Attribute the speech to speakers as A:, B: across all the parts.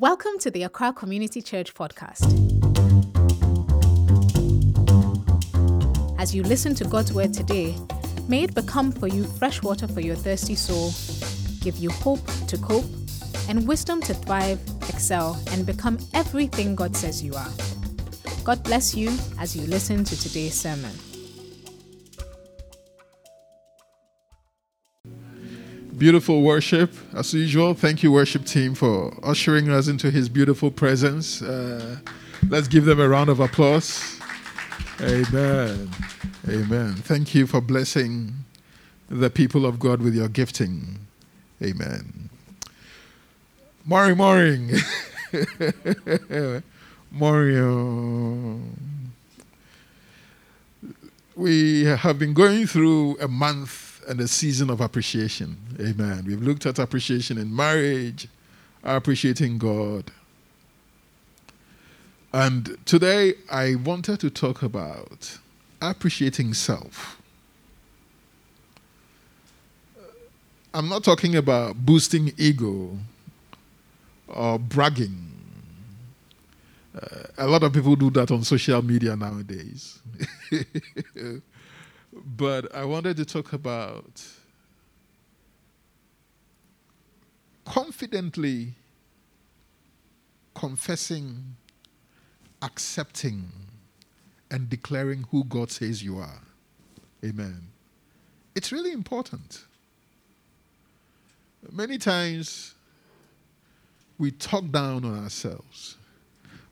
A: Welcome to the Accra Community Church podcast. As you listen to God's word today, may it become for you fresh water for your thirsty soul, give you hope to cope, and wisdom to thrive, excel, and become everything God says you are. God bless you as you listen to today's sermon.
B: Beautiful worship, as usual. Thank you, worship team, for ushering us into His beautiful presence. Uh, let's give them a round of applause. Amen. Amen. Thank you for blessing the people of God with your gifting. Amen. Morning, morning. morning. We have been going through a month and a season of appreciation. Amen. We've looked at appreciation in marriage, appreciating God. And today I wanted to talk about appreciating self. I'm not talking about boosting ego or bragging. Uh, a lot of people do that on social media nowadays. But I wanted to talk about confidently confessing, accepting, and declaring who God says you are. Amen. It's really important. Many times we talk down on ourselves.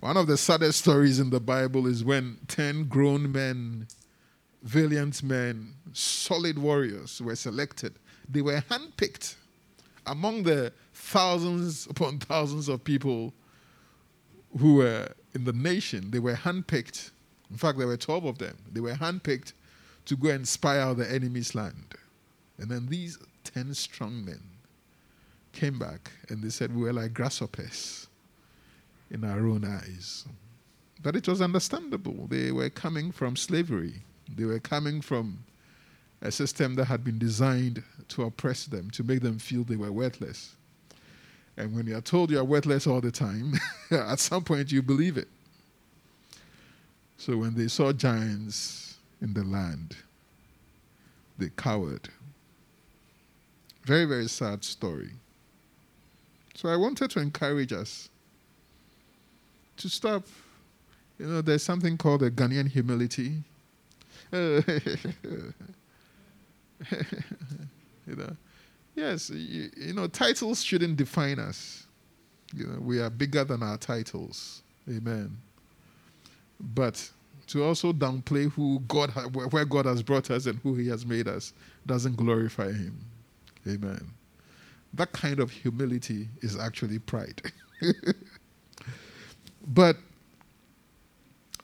B: One of the saddest stories in the Bible is when 10 grown men valiant men, solid warriors were selected. They were handpicked among the thousands upon thousands of people who were in the nation. They were handpicked. In fact, there were 12 of them. They were handpicked to go and spy out the enemy's land. And then these 10 strong men came back and they said, We were like grasshoppers in our own eyes. But it was understandable. They were coming from slavery. They were coming from a system that had been designed to oppress them, to make them feel they were worthless. And when you are told you are worthless all the time, at some point you believe it. So when they saw giants in the land, they cowered. Very, very sad story. So I wanted to encourage us to stop. You know, there's something called the Ghanaian humility. you know, yes, you, you, know, titles shouldn't define us. You know, we are bigger than our titles. Amen. But to also downplay who God, where God has brought us and who He has made us, doesn't glorify Him. Amen. That kind of humility is actually pride. but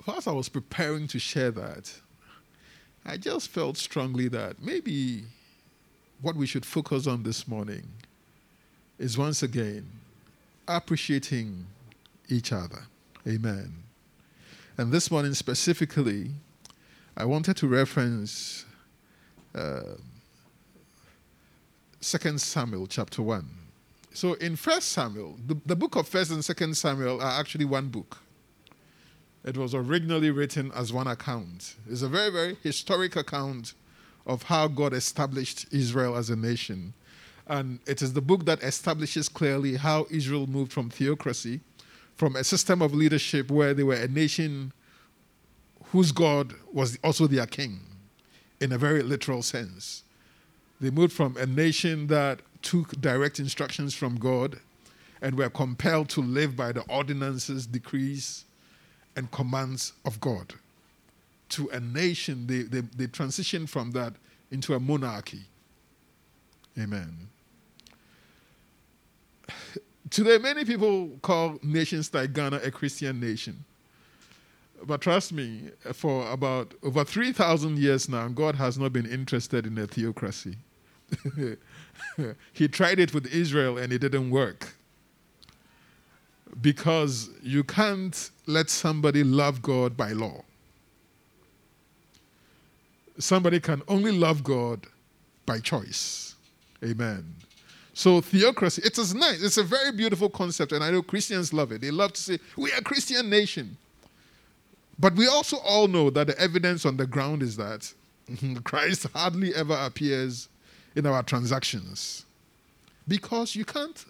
B: whilst I was preparing to share that, I just felt strongly that maybe what we should focus on this morning is once again appreciating each other. Amen. And this morning specifically, I wanted to reference uh, 2 Samuel chapter 1. So in 1 Samuel, the, the book of 1 and 2 Samuel are actually one book. It was originally written as one account. It's a very, very historic account of how God established Israel as a nation. And it is the book that establishes clearly how Israel moved from theocracy, from a system of leadership where they were a nation whose God was also their king, in a very literal sense. They moved from a nation that took direct instructions from God and were compelled to live by the ordinances, decrees, and commands of God. To a nation, they, they, they transition from that into a monarchy. Amen. Today, many people call nations like Ghana a Christian nation. But trust me, for about over 3,000 years now, God has not been interested in a theocracy. he tried it with Israel and it didn't work because you can't let somebody love God by law. Somebody can only love God by choice. Amen. So theocracy, it is nice. It's a very beautiful concept, and I know Christians love it. They love to say, we are a Christian nation. But we also all know that the evidence on the ground is that Christ hardly ever appears in our transactions. Because you can't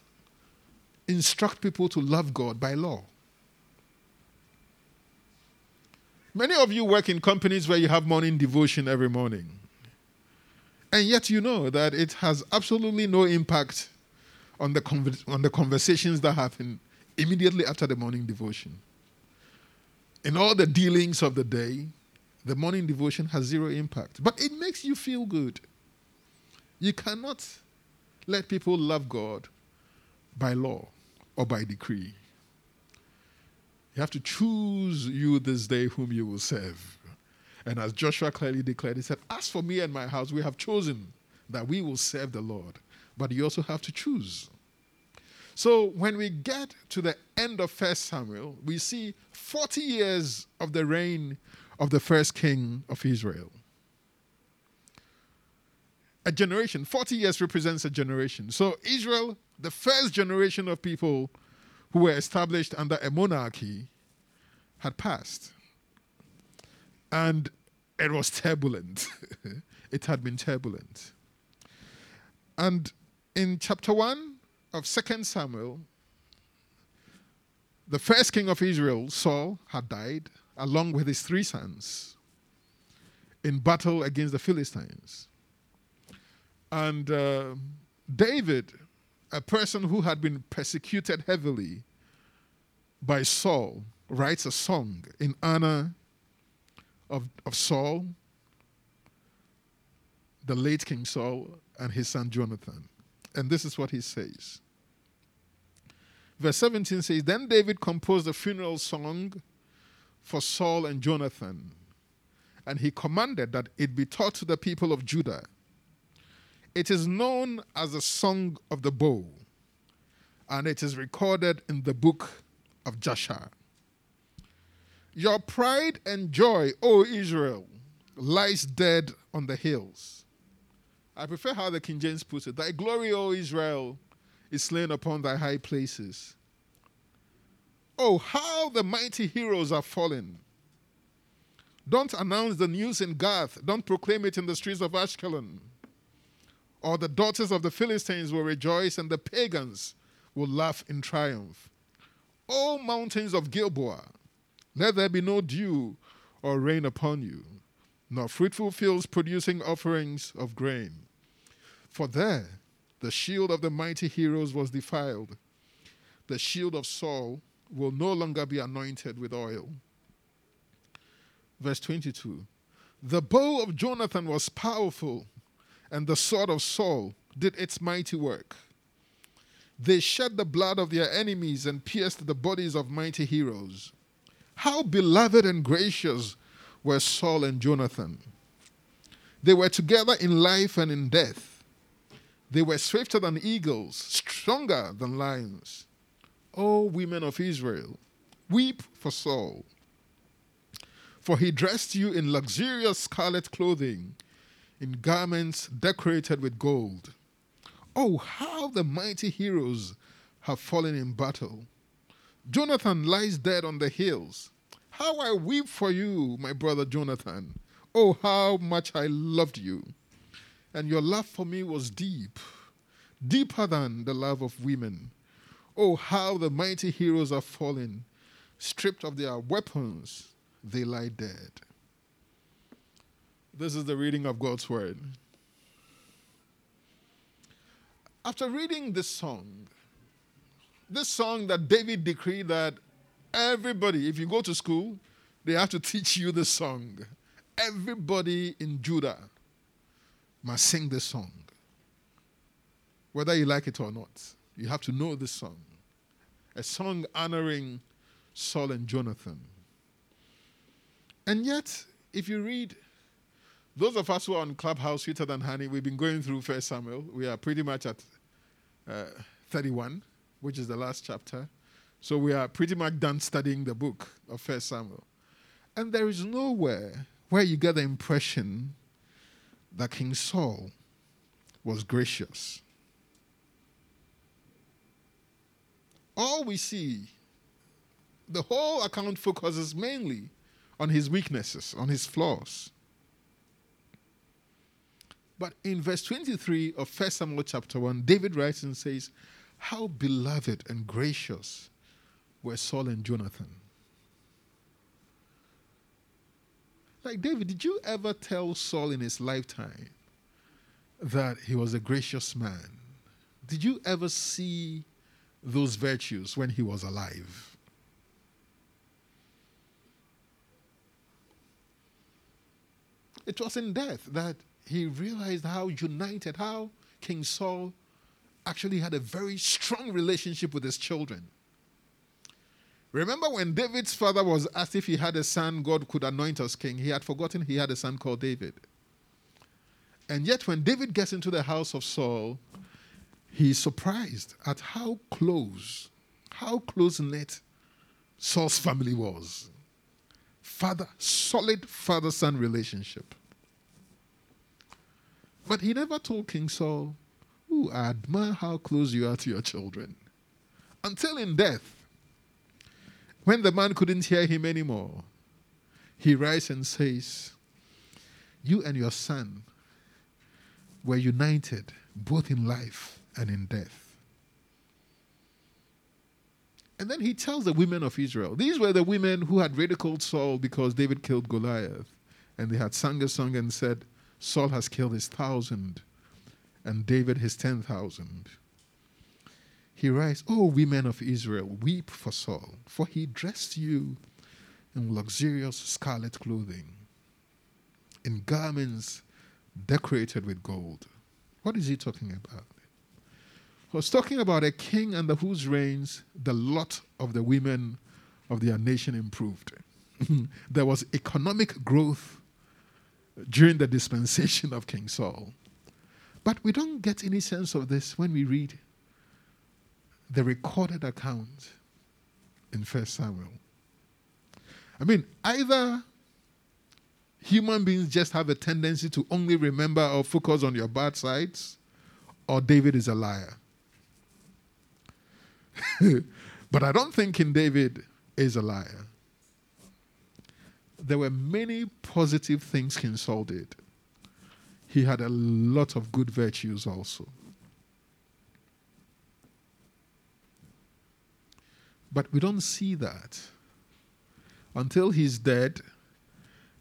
B: instruct people to love God by law. Many of you work in companies where you have morning devotion every morning. And yet you know that it has absolutely no impact on the, conver- on the conversations that happen immediately after the morning devotion. In all the dealings of the day, the morning devotion has zero impact. But it makes you feel good. You cannot let people love God by law or by decree. You have to choose you this day whom you will serve. And as Joshua clearly declared, he said, As for me and my house, we have chosen that we will serve the Lord. But you also have to choose. So when we get to the end of First Samuel, we see 40 years of the reign of the first king of Israel. A generation, 40 years represents a generation. So Israel, the first generation of people who were established under a monarchy had passed. And it was turbulent. it had been turbulent. And in chapter 1 of 2 Samuel, the first king of Israel, Saul, had died along with his three sons in battle against the Philistines. And uh, David a person who had been persecuted heavily by Saul writes a song in honor of, of Saul, the late King Saul, and his son Jonathan. And this is what he says. Verse 17 says Then David composed a funeral song for Saul and Jonathan, and he commanded that it be taught to the people of Judah it is known as the Song of the Bow, and it is recorded in the book of Jasher. Your pride and joy, O Israel, lies dead on the hills. I prefer how the King James puts it Thy glory, O Israel, is slain upon thy high places. Oh, how the mighty heroes are fallen. Don't announce the news in Gath. Don't proclaim it in the streets of Ashkelon or the daughters of the Philistines will rejoice, and the pagans will laugh in triumph. O mountains of Gilboa, let there be no dew or rain upon you, nor fruitful fields producing offerings of grain. For there the shield of the mighty heroes was defiled. The shield of Saul will no longer be anointed with oil. Verse 22 The bow of Jonathan was powerful and the sword of Saul did its mighty work. They shed the blood of their enemies and pierced the bodies of mighty heroes. How beloved and gracious were Saul and Jonathan. They were together in life and in death. They were swifter than eagles, stronger than lions. O women of Israel, weep for Saul. For he dressed you in luxurious scarlet clothing in garments decorated with gold. Oh, how the mighty heroes have fallen in battle. Jonathan lies dead on the hills. How I weep for you, my brother Jonathan. Oh, how much I loved you. And your love for me was deep, deeper than the love of women. Oh, how the mighty heroes are fallen. Stripped of their weapons, they lie dead. This is the reading of God's word. After reading this song, this song that David decreed that everybody, if you go to school, they have to teach you this song. Everybody in Judah must sing this song. Whether you like it or not, you have to know this song. A song honoring Saul and Jonathan. And yet, if you read those of us who are on Clubhouse, Sweeter Than Honey, we've been going through First Samuel. We are pretty much at uh, 31, which is the last chapter. So we are pretty much done studying the book of First Samuel. And there is nowhere where you get the impression that King Saul was gracious. all we see, the whole account focuses mainly on his weaknesses, on his flaws. But in verse 23 of 1 Samuel chapter 1, David writes and says, How beloved and gracious were Saul and Jonathan. Like, David, did you ever tell Saul in his lifetime that he was a gracious man? Did you ever see those virtues when he was alive? It was in death that he realized how united, how King Saul actually had a very strong relationship with his children. Remember when David's father was asked if he had a son God could anoint as king, he had forgotten he had a son called David. And yet, when David gets into the house of Saul, he's surprised at how close, how close knit Saul's family was. Father, solid father son relationship. But he never told King Saul, Ooh, I admire how close you are to your children. Until in death, when the man couldn't hear him anymore, he writes and says, You and your son were united both in life and in death. And then he tells the women of Israel, these were the women who had ridiculed Saul because David killed Goliath. And they had sung a song and said, Saul has killed his thousand and David his ten thousand. He writes, Oh, women of Israel, weep for Saul, for he dressed you in luxurious scarlet clothing, in garments decorated with gold. What is he talking about? He was talking about a king under whose reigns the lot of the women of their nation improved. there was economic growth during the dispensation of King Saul. But we don't get any sense of this when we read the recorded account in First Samuel. I mean, either human beings just have a tendency to only remember or focus on your bad sides, or David is a liar. but I don't think King David is a liar. There were many positive things King Saul did he had a lot of good virtues also. But we don't see that until he's dead,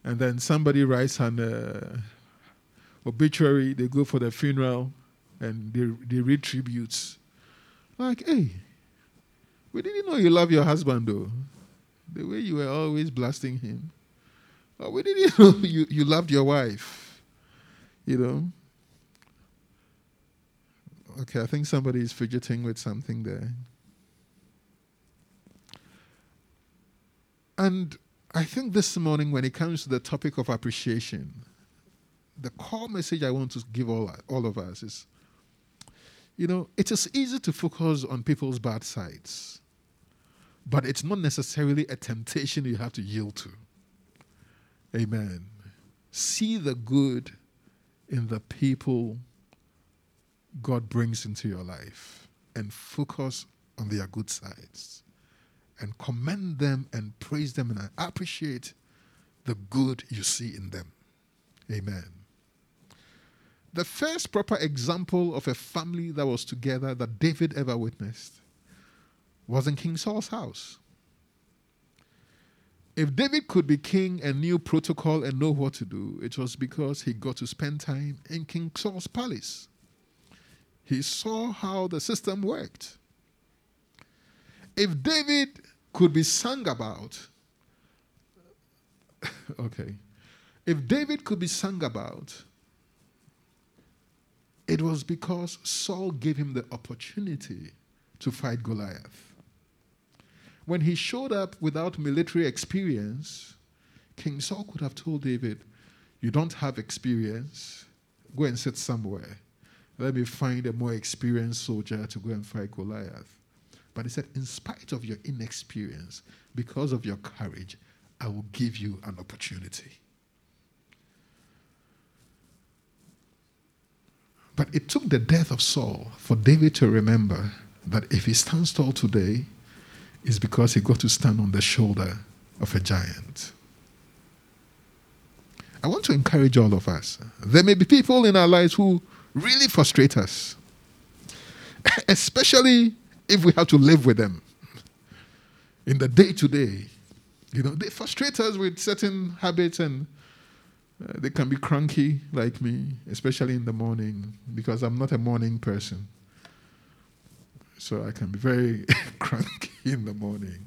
B: and then somebody writes an uh, obituary, they go for the funeral, and they, they read tributes. Like, hey, we didn't know you love your husband, though. The way you were always blasting him. Oh, we didn't know you, you loved your wife you know. Okay, I think somebody is fidgeting with something there. And I think this morning, when it comes to the topic of appreciation, the core message I want to give all, all of us is you know, it is easy to focus on people's bad sides, but it's not necessarily a temptation you have to yield to. Amen. See the good in the people God brings into your life and focus on their good sides and commend them and praise them and appreciate the good you see in them. Amen. The first proper example of a family that was together that David ever witnessed was in King Saul's house. If David could be king and knew protocol and know what to do, it was because he got to spend time in King Saul's palace. He saw how the system worked. If David could be sung about, okay, if David could be sung about, it was because Saul gave him the opportunity to fight Goliath. When he showed up without military experience, King Saul could have told David, You don't have experience. Go and sit somewhere. Let me find a more experienced soldier to go and fight Goliath. But he said, In spite of your inexperience, because of your courage, I will give you an opportunity. But it took the death of Saul for David to remember that if he stands tall today, it's because he got to stand on the shoulder of a giant. I want to encourage all of us. There may be people in our lives who really frustrate us, especially if we have to live with them in the day to day. You know, they frustrate us with certain habits and uh, they can be cranky like me, especially in the morning, because I'm not a morning person. So I can be very cranky in the morning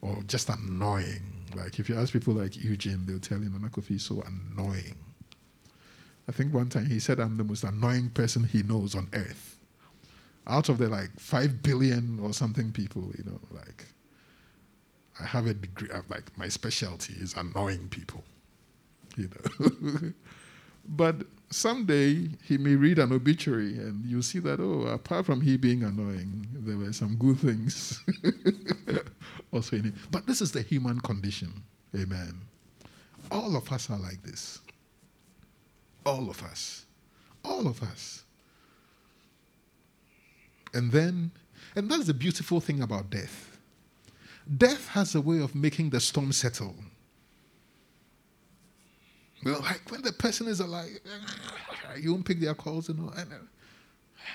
B: or just annoying. Like if you ask people like Eugene, they'll tell you Nana Kofi is so annoying. I think one time he said I'm the most annoying person he knows on earth. Out of the like five billion or something people, you know, like I have a degree of like my specialty is annoying people you know. but someday he may read an obituary and you see that, oh, apart from he being annoying, there were some good things also in him. But this is the human condition. Amen. All of us are like this. All of us. All of us. And then, and that's the beautiful thing about death. Death has a way of making the storm settle. You like when the person is alive, you won't pick their calls, you know, and uh,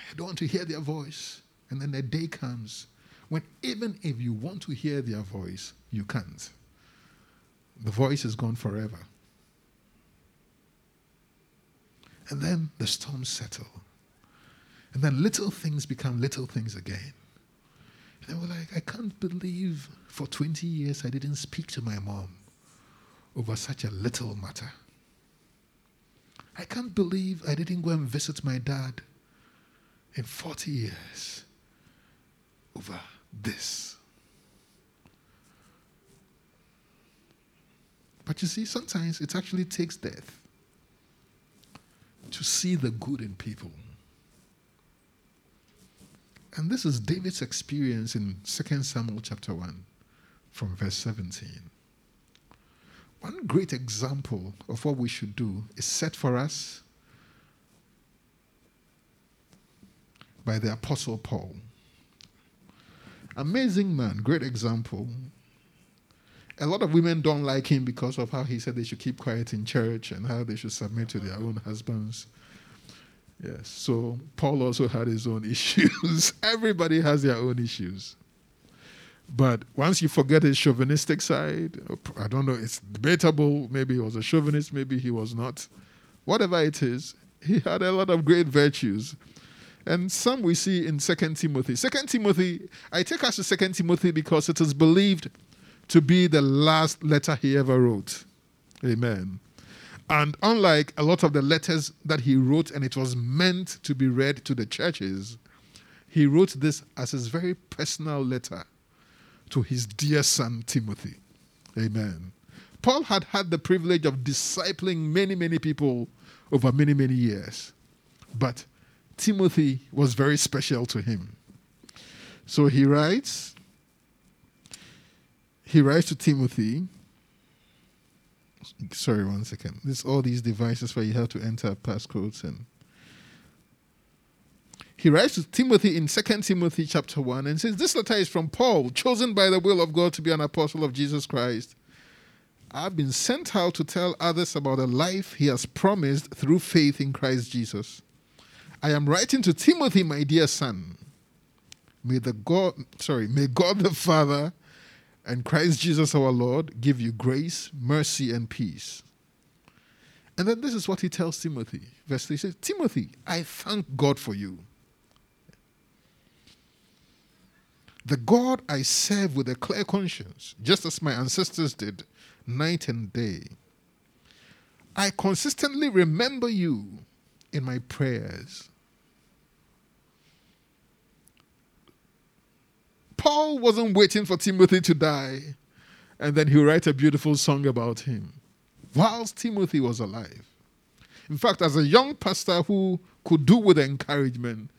B: you don't want to hear their voice. And then the day comes when even if you want to hear their voice, you can't. The voice is gone forever. And then the storms settle. And then little things become little things again. And they were like, I can't believe for 20 years I didn't speak to my mom over such a little matter. I can't believe I didn't go and visit my dad in 40 years over this. But you see, sometimes it actually takes death to see the good in people. And this is David's experience in 2 Samuel chapter 1 from verse 17. One great example of what we should do is set for us by the Apostle Paul. Amazing man, great example. A lot of women don't like him because of how he said they should keep quiet in church and how they should submit to their own husbands. Yes, so Paul also had his own issues. Everybody has their own issues. But once you forget his chauvinistic side, I don't know, it's debatable. Maybe he was a chauvinist, maybe he was not. Whatever it is, he had a lot of great virtues. And some we see in Second Timothy. Second Timothy, I take us to Second Timothy because it is believed to be the last letter he ever wrote. Amen. And unlike a lot of the letters that he wrote and it was meant to be read to the churches, he wrote this as his very personal letter to his dear son Timothy. Amen. Paul had had the privilege of discipling many, many people over many, many years. But Timothy was very special to him. So he writes, he writes to Timothy. Sorry, one second. There's all these devices where you have to enter passcodes and he writes to Timothy in 2 Timothy chapter 1 and says, This letter is from Paul, chosen by the will of God to be an apostle of Jesus Christ. I've been sent out to tell others about the life he has promised through faith in Christ Jesus. I am writing to Timothy, my dear son. May the God, sorry, may God the Father and Christ Jesus our Lord give you grace, mercy, and peace. And then this is what he tells Timothy. Verse 3 says, Timothy, I thank God for you The God I serve with a clear conscience, just as my ancestors did, night and day. I consistently remember you in my prayers. Paul wasn't waiting for Timothy to die and then he'll write a beautiful song about him whilst Timothy was alive. In fact, as a young pastor who could do with encouragement,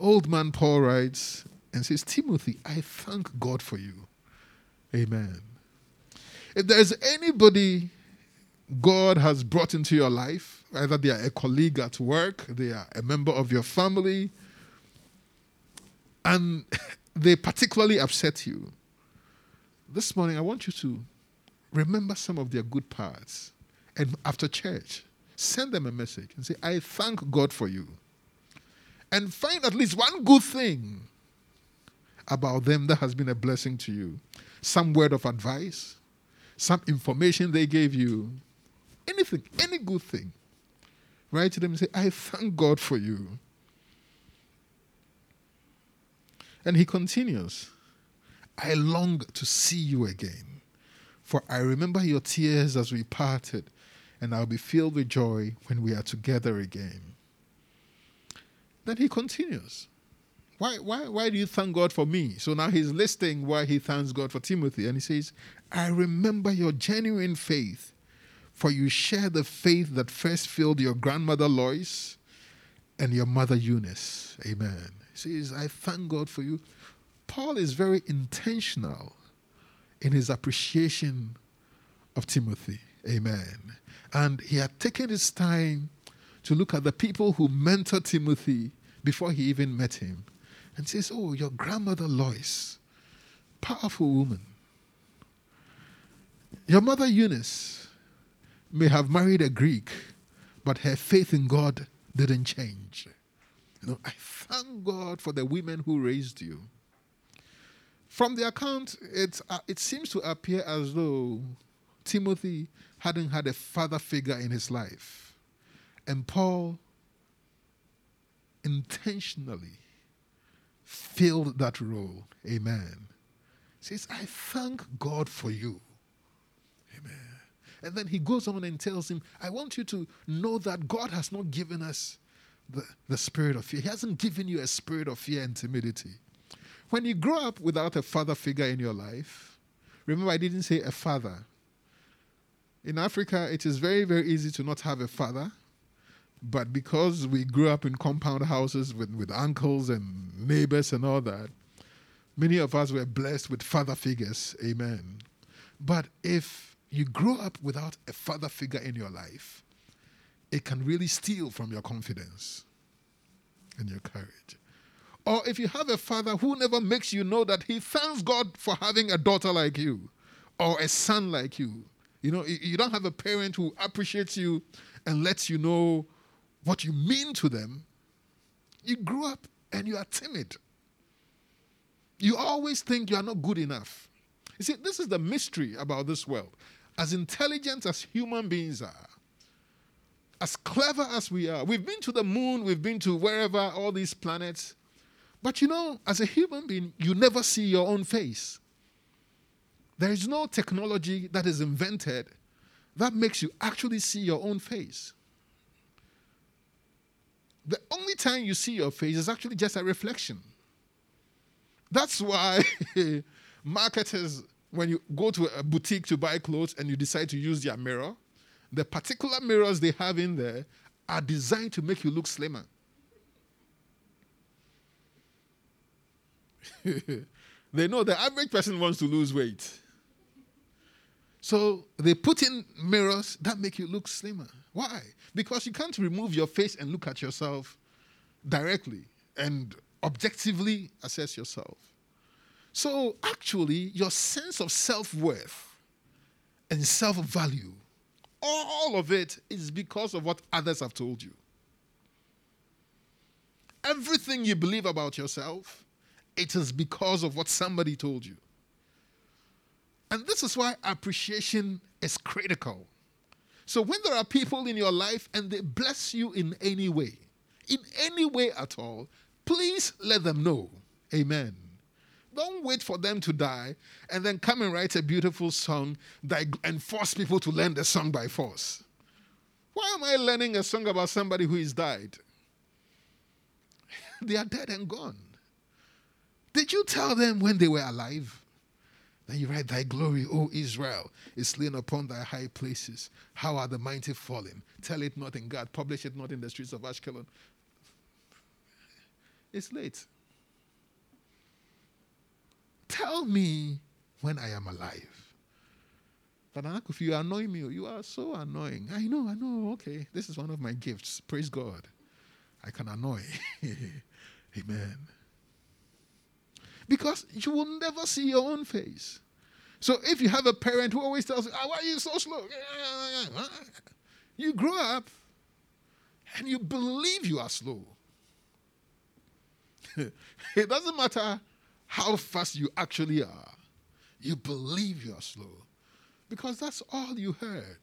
B: old man Paul writes, and says, Timothy, I thank God for you. Amen. If there's anybody God has brought into your life, either they are a colleague at work, they are a member of your family, and they particularly upset you, this morning I want you to remember some of their good parts. And after church, send them a message and say, I thank God for you. And find at least one good thing about them that has been a blessing to you. Some word of advice, some information they gave you, anything, any good thing. Write to them and say, I thank God for you. And he continues, I long to see you again, for I remember your tears as we parted, and I'll be filled with joy when we are together again. Then he continues, why, why, why do you thank God for me? So now he's listing why he thanks God for Timothy. And he says, I remember your genuine faith, for you share the faith that first filled your grandmother Lois and your mother Eunice. Amen. He says, I thank God for you. Paul is very intentional in his appreciation of Timothy. Amen. And he had taken his time to look at the people who mentored Timothy before he even met him and says, Oh, your grandmother Lois, powerful woman. Your mother Eunice may have married a Greek, but her faith in God didn't change. You know, I thank God for the women who raised you. From the account, it, uh, it seems to appear as though Timothy hadn't had a father figure in his life. And Paul intentionally filled that role. Amen. Says, I thank God for you. Amen. And then he goes on and tells him, I want you to know that God has not given us the, the spirit of fear. He hasn't given you a spirit of fear and timidity. When you grow up without a father figure in your life, remember I didn't say a father. In Africa, it is very, very easy to not have a father but because we grew up in compound houses with, with uncles and neighbors and all that, many of us were blessed with father figures. Amen. But if you grow up without a father figure in your life, it can really steal from your confidence and your courage. Or if you have a father who never makes you know that he thanks God for having a daughter like you or a son like you. You know, you don't have a parent who appreciates you and lets you know what you mean to them, you grew up and you are timid. You always think you are not good enough. You see, this is the mystery about this world. As intelligent as human beings are, as clever as we are, we've been to the moon, we've been to wherever, all these planets. But you know, as a human being, you never see your own face. There is no technology that is invented that makes you actually see your own face the only time you see your face is actually just a reflection. That's why marketers, when you go to a boutique to buy clothes and you decide to use their mirror, the particular mirrors they have in there are designed to make you look slimmer. they know the average person wants to lose weight. So they put in mirrors that make you look slimmer. Why? Because you can't remove your face and look at yourself directly and objectively assess yourself. So actually, your sense of self worth and self value, all of it is because of what others have told you. Everything you believe about yourself, it is because of what somebody told you. And this is why appreciation is critical. So when there are people in your life and they bless you in any way, in any way at all, please let them know. Amen. Don't wait for them to die and then come and write a beautiful song and force people to learn the song by force. Why am I learning a song about somebody who has died? they are dead and gone. Did you tell them when they were alive? Then you write, Thy glory, O Israel, is slain upon thy high places. How are the mighty fallen? Tell it not in Gath, publish it not in the streets of Ashkelon. It's late. Tell me when I am alive. But if you annoy me, you are so annoying. I know, I know. Okay, this is one of my gifts. Praise God. I can annoy. Amen. Because you will never see your own face. So if you have a parent who always tells you, oh, why are you so slow? You grow up and you believe you are slow. it doesn't matter how fast you actually are, you believe you are slow because that's all you heard.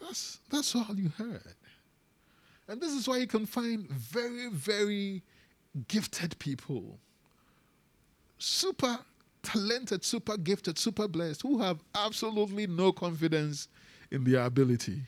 B: That's, that's all you heard. And this is why you can find very, very gifted people, super talented, super gifted, super blessed, who have absolutely no confidence in their ability.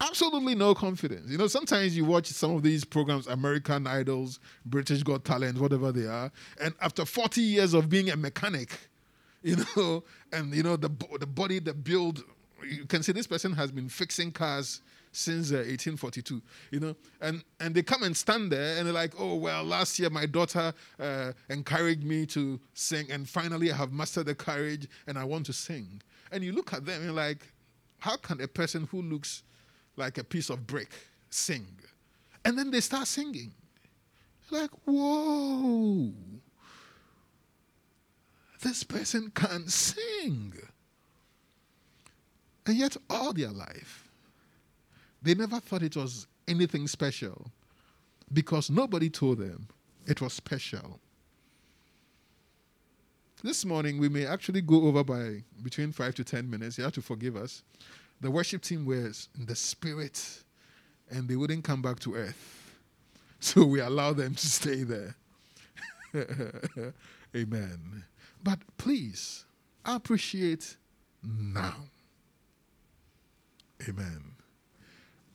B: Absolutely no confidence. You know, sometimes you watch some of these programs, American Idols, British Got Talent, whatever they are, and after 40 years of being a mechanic, you know, and you know the the body, the build, you can see this person has been fixing cars since uh, 1842 you know? And and they come and stand there and they're like oh well last year my daughter uh, encouraged me to sing and finally i have mastered the courage and i want to sing. And you look at them and you're like how can a person who looks like a piece of brick sing? And then they start singing. Like whoa. This person can sing. And yet all their life they never thought it was anything special because nobody told them it was special. This morning, we may actually go over by between five to ten minutes. You have to forgive us. The worship team was in the spirit and they wouldn't come back to earth. So we allow them to stay there. Amen. But please appreciate now. Amen.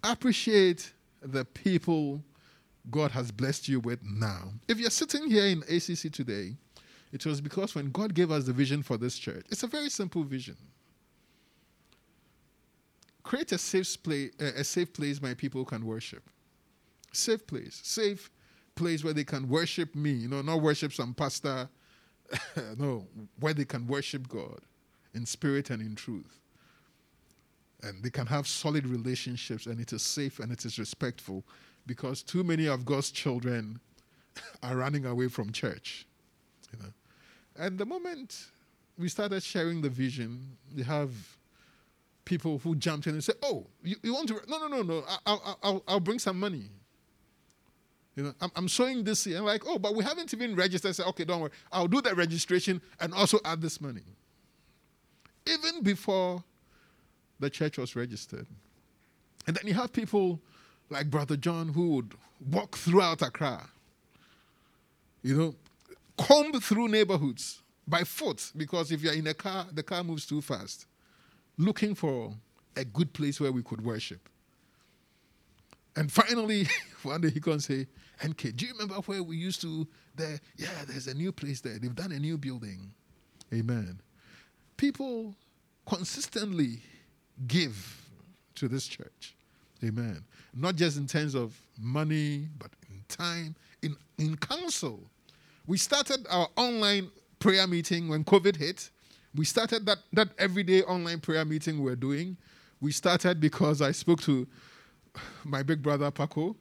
B: Appreciate the people God has blessed you with now. If you're sitting here in ACC today, it was because when God gave us the vision for this church, it's a very simple vision. Create a safe place, a safe place my people can worship. Safe place, safe place where they can worship me. You know, not worship some pastor. no, where they can worship God in spirit and in truth and they can have solid relationships and it is safe and it is respectful because too many of God's children are running away from church. You know. And the moment we started sharing the vision, you have people who jumped in and said, "Oh, you, you want to? No, no, no, no. I'll, I'll, I'll bring some money. You know, I'm, I'm showing this here. I'm like, oh, but we haven't even registered. Said, okay, don't worry. I'll do that registration and also add this money. Even before the church was registered. And then you have people like Brother John who would walk throughout Accra, you know, comb through neighborhoods by foot because if you're in a car, the car moves too fast, looking for a good place where we could worship. And finally, one day he can say, NK, do you remember where we used to there? Yeah, there's a new place there. They've done a new building. Amen. People consistently give to this church. Amen. Not just in terms of money, but in time, in, in counsel. We started our online prayer meeting when COVID hit. We started that, that everyday online prayer meeting we're doing. We started because I spoke to my big brother Paco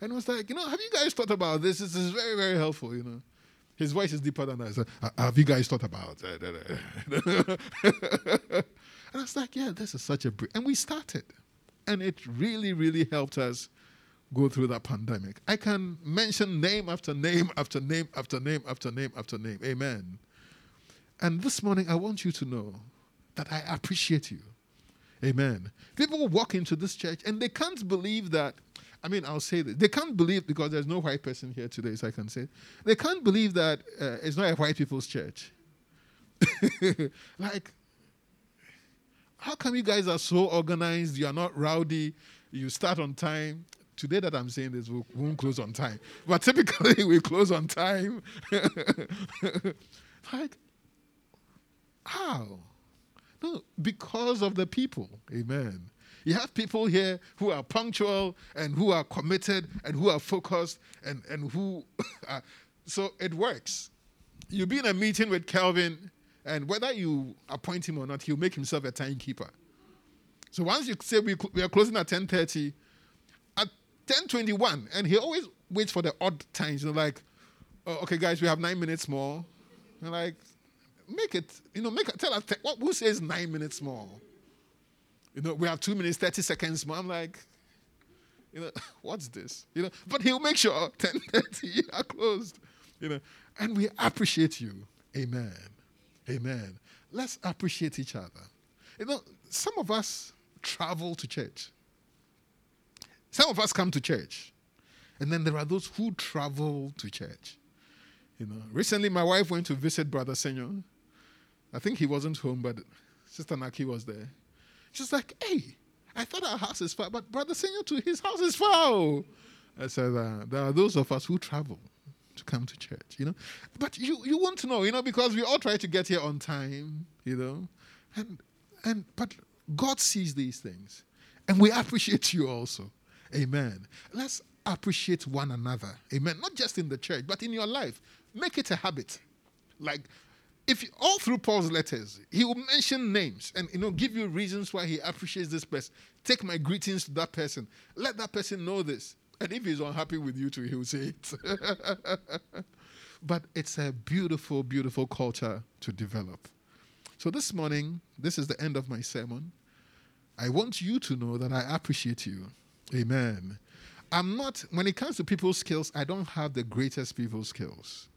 B: and was like, you know, have you guys thought about this? This is very, very helpful, you know. His voice is deeper than that. Have you guys thought about? And I was like, yeah, this is such a br-. and we started. And it really, really helped us go through that pandemic. I can mention name after name after name after name after name after name. Amen. And this morning I want you to know that I appreciate you. Amen. People walk into this church and they can't believe that. I mean, I'll say this. They can't believe because there's no white person here today, so I can say. They can't believe that uh, it's not a white people's church. like, how come you guys are so organized? You are not rowdy. You start on time. Today that I'm saying this, we won't close on time. But typically we close on time. like, how? No, because of the people. Amen. You have people here who are punctual and who are committed and who are focused and, and who are, so it works. You be in a meeting with Kelvin and whether you appoint him or not, he'll make himself a timekeeper. So once you say we, we are closing at 10.30, at 10.21, and he always waits for the odd times. You know, like, oh, okay, guys, we have nine minutes more. And like, make it, you know, make tell us what who says nine minutes more? You know, we have two minutes, 30 seconds more. I'm like, you know, what's this? You know, but he'll make sure 10:30 are closed. You know, and we appreciate you. Amen. Amen. Let's appreciate each other. You know, some of us travel to church. Some of us come to church. And then there are those who travel to church. You know, recently my wife went to visit Brother Senor. I think he wasn't home, but Sister Naki was there. She's like, hey, I thought our house is far, but Brother Senor to his house is far. I said, uh, there are those of us who travel to come to church, you know. But you you want to know, you know, because we all try to get here on time, you know. And and but God sees these things. And we appreciate you also. Amen. Let's appreciate one another. Amen. Not just in the church, but in your life. Make it a habit. Like if you, all through Paul's letters, he will mention names and you know give you reasons why he appreciates this person. Take my greetings to that person. Let that person know this. And if he's unhappy with you too, he will say it. but it's a beautiful, beautiful culture to develop. So this morning, this is the end of my sermon. I want you to know that I appreciate you. Amen. I'm not, when it comes to people skills, I don't have the greatest people skills.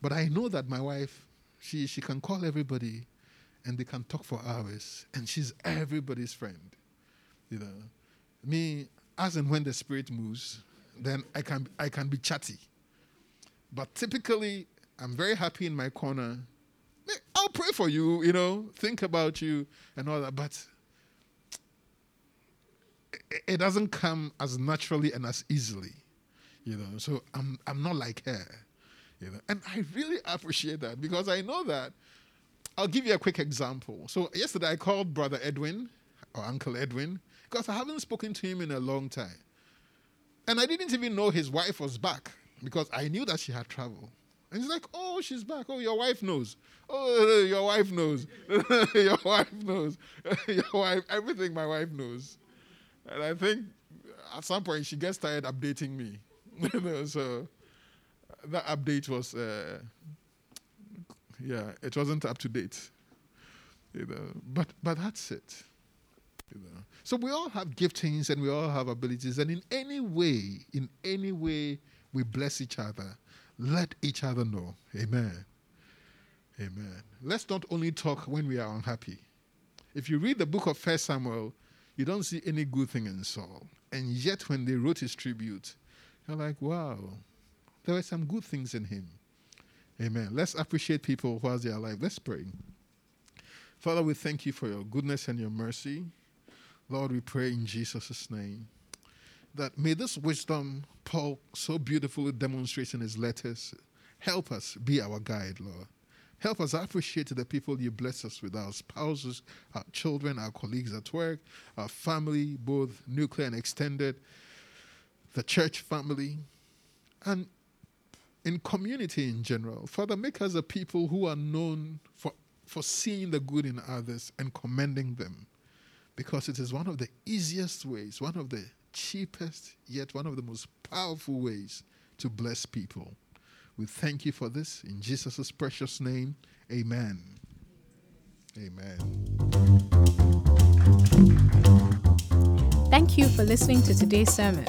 B: But I know that my wife, she, she can call everybody and they can talk for hours, and she's everybody's friend. You know, me, as and when the spirit moves, then I can I can be chatty. But typically, I'm very happy in my corner. I'll pray for you, you know, think about you and all that. But it doesn't come as naturally and as easily, you know. So I'm I'm not like her, you know. And I really appreciate that because I know that. I'll give you a quick example. So yesterday I called brother Edwin or Uncle Edwin because I haven't spoken to him in a long time, and I didn't even know his wife was back because I knew that she had traveled. And he's like, "Oh, she's back. Oh, your wife knows. Oh, your wife knows. your wife knows. your wife. Everything my wife knows." And I think at some point she gets tired updating me. so that update was, uh, yeah, it wasn't up to date. You know, but but that's it. You know. So we all have giftings and we all have abilities, and in any way, in any way, we bless each other. Let each other know. Amen. Amen. Let's not only talk when we are unhappy. If you read the book of First Samuel, you don't see any good thing in Saul. And yet, when they wrote his tribute, you're like, wow, there were some good things in him. Amen. Let's appreciate people whilst they are alive. Let's pray. Father, we thank you for your goodness and your mercy. Lord, we pray in Jesus' name that may this wisdom Paul so beautifully demonstrates in his letters help us be our guide, Lord. Help us appreciate the people you bless us with our spouses, our children, our colleagues at work, our family, both nuclear and extended, the church family, and in community in general. Father, make us a people who are known for, for seeing the good in others and commending them. Because it is one of the easiest ways, one of the cheapest, yet one of the most powerful ways to bless people. We thank you for this. In Jesus' precious name, amen. Amen.
A: Thank you for listening to today's sermon.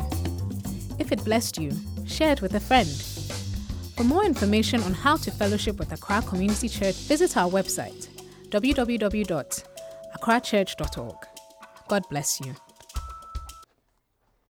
A: If it blessed you, share it with a friend. For more information on how to fellowship with Accra Community Church, visit our website www.accrachurch.org. God bless you.